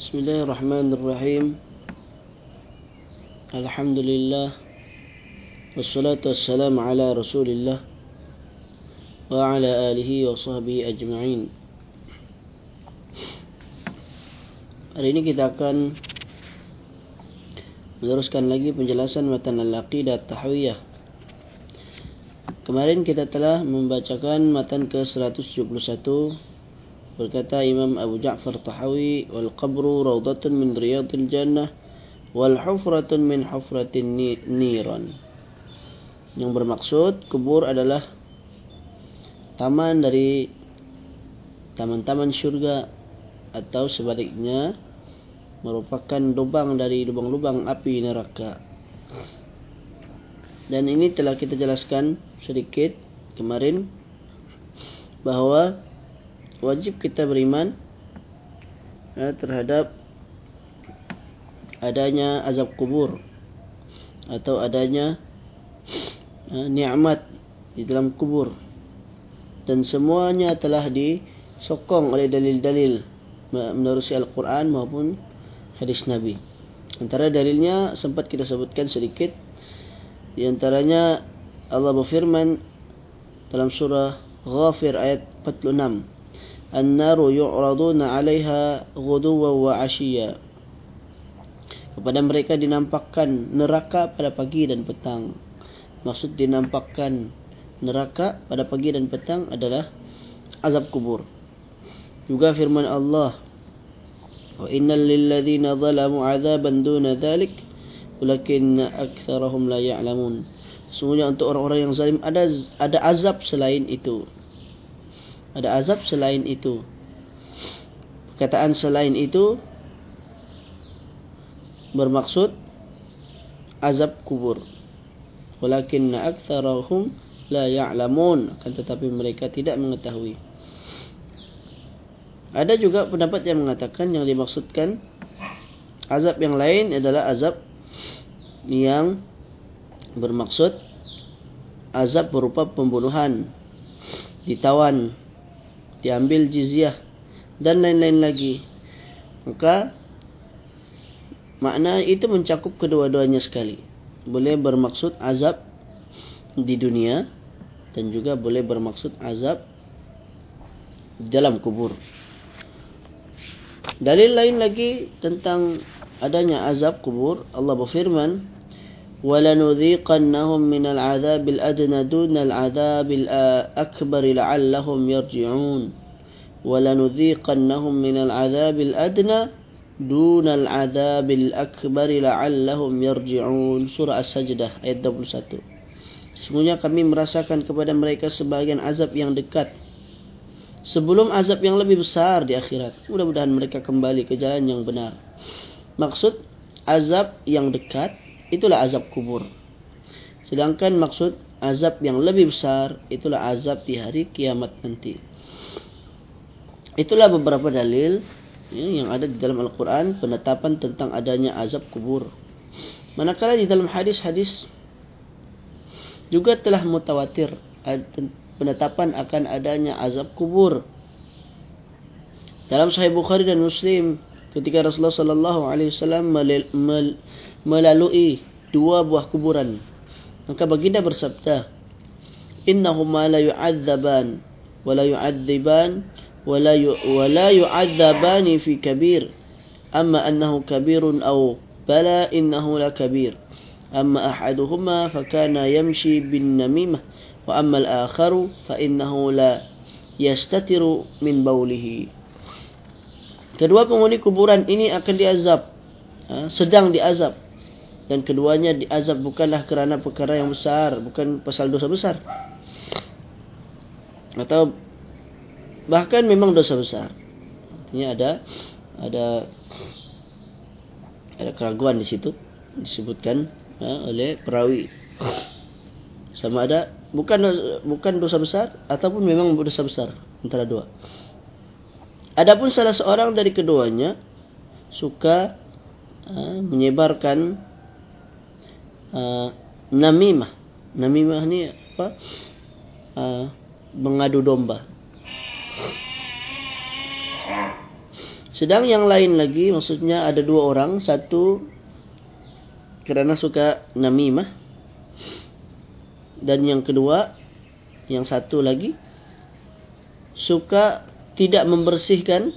بسم الله الرحمن الرحيم الحمد لله والصلاة والسلام على رسول الله وعلى آله وصحبه أجمعين Hari ini kita akan meneruskan lagi penjelasan matan al-aqidah tahwiyah. Kemarin kita telah membacakan matan ke-171 berkata Imam Abu Ja'far Tahawi wal qabru rawdatun min riyadil jannah wal hufratun min hufratin niran. Yang bermaksud kubur adalah taman dari taman-taman syurga atau sebaliknya merupakan lubang dari lubang-lubang api neraka. Dan ini telah kita jelaskan sedikit kemarin bahawa wajib kita beriman ya, terhadap adanya azab kubur atau adanya ya, nikmat di dalam kubur dan semuanya telah disokong oleh dalil-dalil menerusi Al-Quran maupun hadis Nabi. Antara dalilnya sempat kita sebutkan sedikit. Di antaranya Allah berfirman dalam surah Ghafir ayat 46. An-naru yu'raduna 'alaiha ghuduwan wa وعشيا. Kepada mereka dinampakkan neraka pada pagi dan petang. Maksud dinampakkan neraka pada pagi dan petang adalah azab kubur. Juga firman Allah wa innal lilladheena zalamu 'adzaban duna dzalik, walakinna aktsarahum la ya'lamun. Semuanya untuk orang-orang yang zalim ada ada azab selain itu. Ada azab selain itu. Perkataan selain itu bermaksud azab kubur. Walakin aktsarahum la ya'lamun akan tetapi mereka tidak mengetahui. Ada juga pendapat yang mengatakan yang dimaksudkan azab yang lain adalah azab yang bermaksud azab berupa pembunuhan, ditawan, diambil jizyah dan lain-lain lagi. Maka makna itu mencakup kedua-duanya sekali. Boleh bermaksud azab di dunia dan juga boleh bermaksud azab di dalam kubur. Dalil lain lagi tentang adanya azab kubur, Allah berfirman, "Walanudziqannahum minal 'adzabil adna dunal 'adzabil akbar la'allahum yarji'un." Walanudziqannahum minal 'adzabil adna dunal 'adzabil akbar la'allahum yarji'un. Surah As-Sajdah ayat 21. Sesungguhnya kami merasakan kepada mereka sebagian azab yang dekat sebelum azab yang lebih besar di akhirat. Mudah-mudahan mereka kembali ke jalan yang benar. Maksud azab yang dekat itulah azab kubur. Sedangkan maksud azab yang lebih besar itulah azab di hari kiamat nanti. Itulah beberapa dalil ya, yang ada di dalam Al-Quran penetapan tentang adanya azab kubur. Manakala di dalam hadis-hadis juga telah mutawatir penetapan akan adanya azab kubur. Dalam Sahih Bukhari dan Muslim, ketika Rasulullah sallallahu alaihi wasallam melalui dua buah kuburan, maka baginda bersabda, "Innahuma la yu'adzaban wa la yu'adziban wa la wa la yu'adzabani fi kabir, amma annahu kabirun aw bala innahu la kabir." أما أحدهما فكان يمشي بالنميمة وأما الآخر فإنه لا يستتر من بوله Kedua penghuni kuburan ini akan diazab. Ha, Sedang diazab. Dan keduanya diazab bukanlah kerana perkara yang besar Bukan pasal dosa besar. Atau Bahkan memang dosa besar. Artinya ada Ada Ada keraguan di situ. Disebutkan ha, Oleh perawi. Sama ada bukan bukan dosa besar ataupun memang dosa besar. Antara dua. Adapun salah seorang dari keduanya suka uh, menyebarkan uh, namimah. Namimah ni apa? Uh, mengadu domba. Sedang yang lain lagi maksudnya ada dua orang, satu kerana suka namimah dan yang kedua yang satu lagi suka tidak membersihkan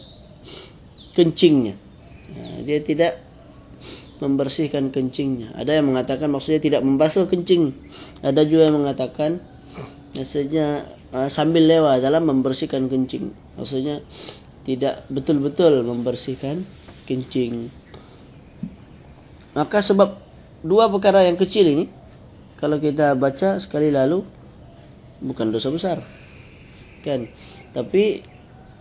kencingnya. Ha, dia tidak membersihkan kencingnya. Ada yang mengatakan maksudnya tidak membasuh kencing. Ada juga yang mengatakan maksudnya uh, sambil lewat dalam membersihkan kencing. Maksudnya tidak betul-betul membersihkan kencing. Maka sebab dua perkara yang kecil ini kalau kita baca sekali lalu bukan dosa besar. Kan? Tapi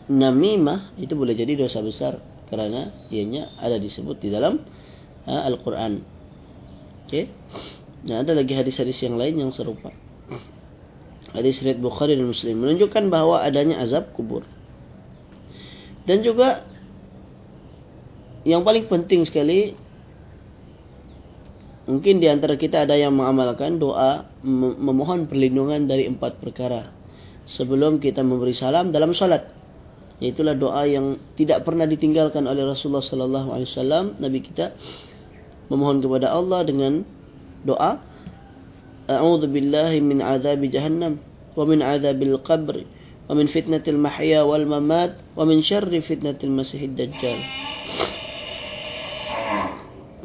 namimah itu boleh jadi dosa besar kerana ianya ada disebut di dalam uh, Al-Quran. Okey. Nah, ada lagi hadis-hadis yang lain yang serupa. Hadis riwayat Bukhari dan Muslim menunjukkan bahawa adanya azab kubur. Dan juga yang paling penting sekali mungkin di antara kita ada yang mengamalkan doa memohon perlindungan dari empat perkara sebelum kita memberi salam dalam solat. Itulah doa yang tidak pernah ditinggalkan oleh Rasulullah sallallahu alaihi wasallam nabi kita memohon kepada Allah dengan doa A'udzu billahi min azab jahannam wa min azabil qabr wa min fitnatil mahya wal mamat wa min syarri fitnatil masiihid dajjal.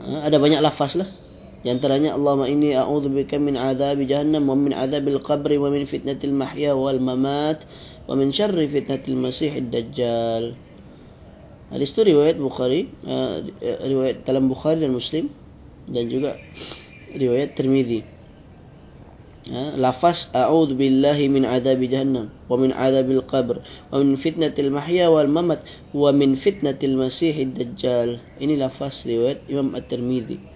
Ha, ada banyak lafaz lah. Di antaranya Allahumma inni a'udzu bika min azab jahannam wa min azabil qabr wa min fitnatil mahya wal mamat wa min syarri fitnatil masiihid dajjal. Hadis itu riwayat Bukhari, uh, riwayat dalam Bukhari dan Muslim dan juga riwayat Tirmizi. Uh, lafaz a'udzu billahi min adzab jahannam wa min adzabil qabr wa min fitnatil mahya wal mamat wa min fitnatil masiihid dajjal. Ini lafaz riwayat Imam At-Tirmizi.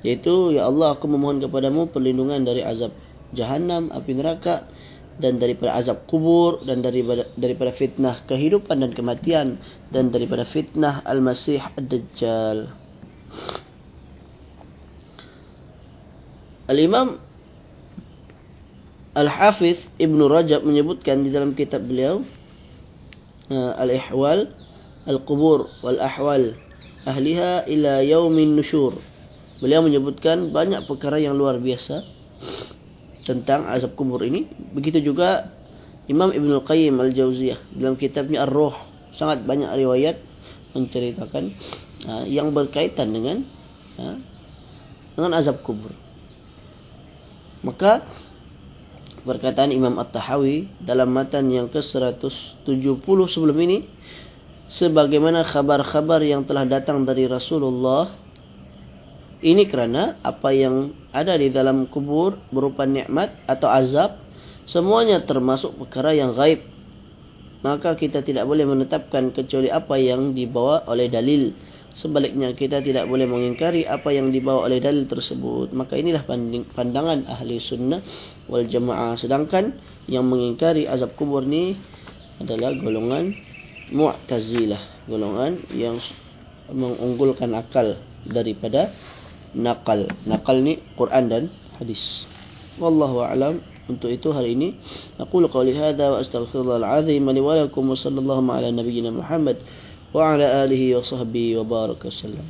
Yaitu ya Allah aku memohon kepadamu perlindungan dari azab jahannam, api neraka dan daripada azab kubur dan daripada daripada fitnah kehidupan dan kematian dan daripada fitnah al-masih ad-dajjal. Al-Imam Al-Hafiz Ibn Rajab menyebutkan di dalam kitab beliau uh, Al-Ihwal Al-Qubur Wal-Ahwal Ahliha ila yaumin nusyur Beliau menyebutkan banyak perkara yang luar biasa tentang azab kubur ini. Begitu juga Imam Ibn Al-Qayyim Al-Jawziyah dalam kitabnya Ar-Ruh sangat banyak riwayat menceritakan uh, yang berkaitan dengan uh, dengan azab kubur. Maka perkataan Imam At-Tahawi dalam matan yang ke-170 sebelum ini sebagaimana khabar-khabar yang telah datang dari Rasulullah ini kerana apa yang ada di dalam kubur berupa nikmat atau azab semuanya termasuk perkara yang gaib. Maka kita tidak boleh menetapkan kecuali apa yang dibawa oleh dalil. Sebaliknya kita tidak boleh mengingkari apa yang dibawa oleh dalil tersebut. Maka inilah pandangan ahli sunnah wal jamaah. Sedangkan yang mengingkari azab kubur ni adalah golongan mu'tazilah. Golongan yang mengunggulkan akal daripada nakal. Nakal ni Quran dan hadis. Wallahu a'lam. Untuk itu hari ini aku qauli hadza wa astaghfirullahal azim li wa lakum wa sallallahu ala nabiyyina Muhammad wa ala alihi wa sahbihi wa baraka sallam.